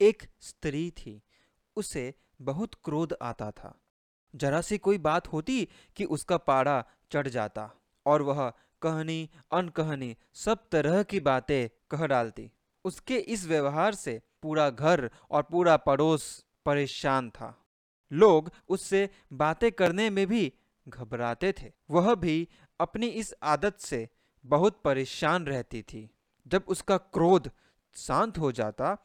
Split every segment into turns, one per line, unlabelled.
एक स्त्री थी, उसे बहुत क्रोध आता था। जरा सी कोई बात होती कि उसका पाड़ा चढ़ जाता और वह कहनी, अनकहनी, सब तरह की बातें कह डालती। उसके इस व्यवहार से पूरा घर और पूरा पड़ोस परेशान था। लोग उससे बातें करने में भी घबराते थे। वह भी अपनी इस आदत से बहुत परेशान रहती थी। जब उसका क्रोध शांत हो जाता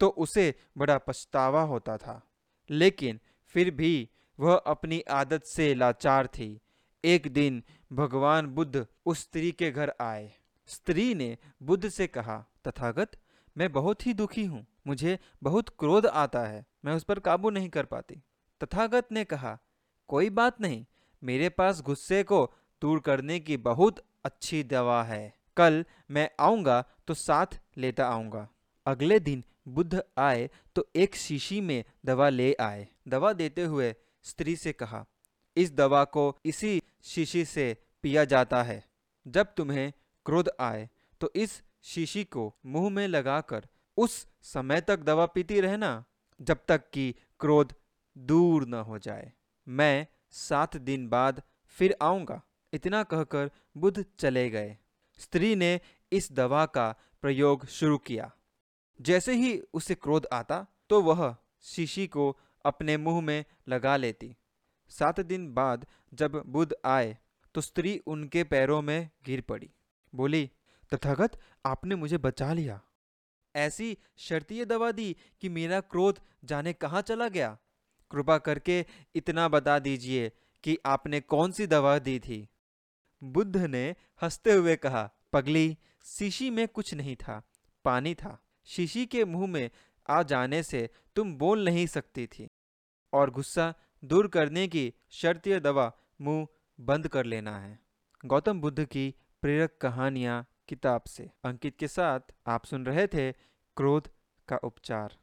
तो उसे बड़ा पछतावा होता था। लेकिन फिर भी वह अपनी आदत से लाचार थी। एक दिन भगवान बुद्ध उस स्त्री के घर आए। स्त्री ने बुद्ध से कहा, तथागत, मैं बहुत ही दुखी हूँ। मुझे बहुत क्रोध आता है। मैं उस पर काबू नहीं कर पाती। तथागत ने कहा, कोई बात नहीं। मेरे पास गुस्से को दूर करने की बहुत अच्छी दवा है। कल मैं आऊँगा तो साथ लेता आऊँगा। अगले दिन बुद्ध आए तो एक शीशी में दवा ले आए। दवा देते हुए स्त्री से कहा, इस दवा को इसी शीशी से पिया जाता है। जब तुम्हें क्रोध आए तो इस शीशी को मुँह में लगाकर उस समय तक दवा पीती रहना, जब तक कि क्रोध दूर न हो जाए। मैं सात दिन बाद फिर आऊँगा। इतना कहकर बुद्ध चले गए। स्त्री ने इस दवा का प्रयोग शुरू किया। जैसे ही उसे क्रोध आता तो वह शीशी को अपने मुँह में लगा लेती। सात दिन बाद जब बुद्ध आए तो स्त्री उनके पैरों में गिर पड़ी। बोली, तथागत, आपने मुझे बचा लिया। ऐसी शर्तीय दवा दी कि मेरा क्रोध जाने कहाँ चला गया। कृपा करके इतना बता दीजिए कि आपने कौन सी दवा दी थी? बुद्ध ने हँसते हुए कहा, पगली, शीशी में कुछ नहीं था, पानी था। शीशी के मुँह में आ जाने से तुम बोल नहीं सकती थी। और गुस्सा दूर करने की शर्तीय दवा मुँह बंद कर लेना है। गौतम बुद्ध की प्रेरक कहानियाँ किताब से। अंकित के साथ आप सुन रहे थे क्रोध का उपचार।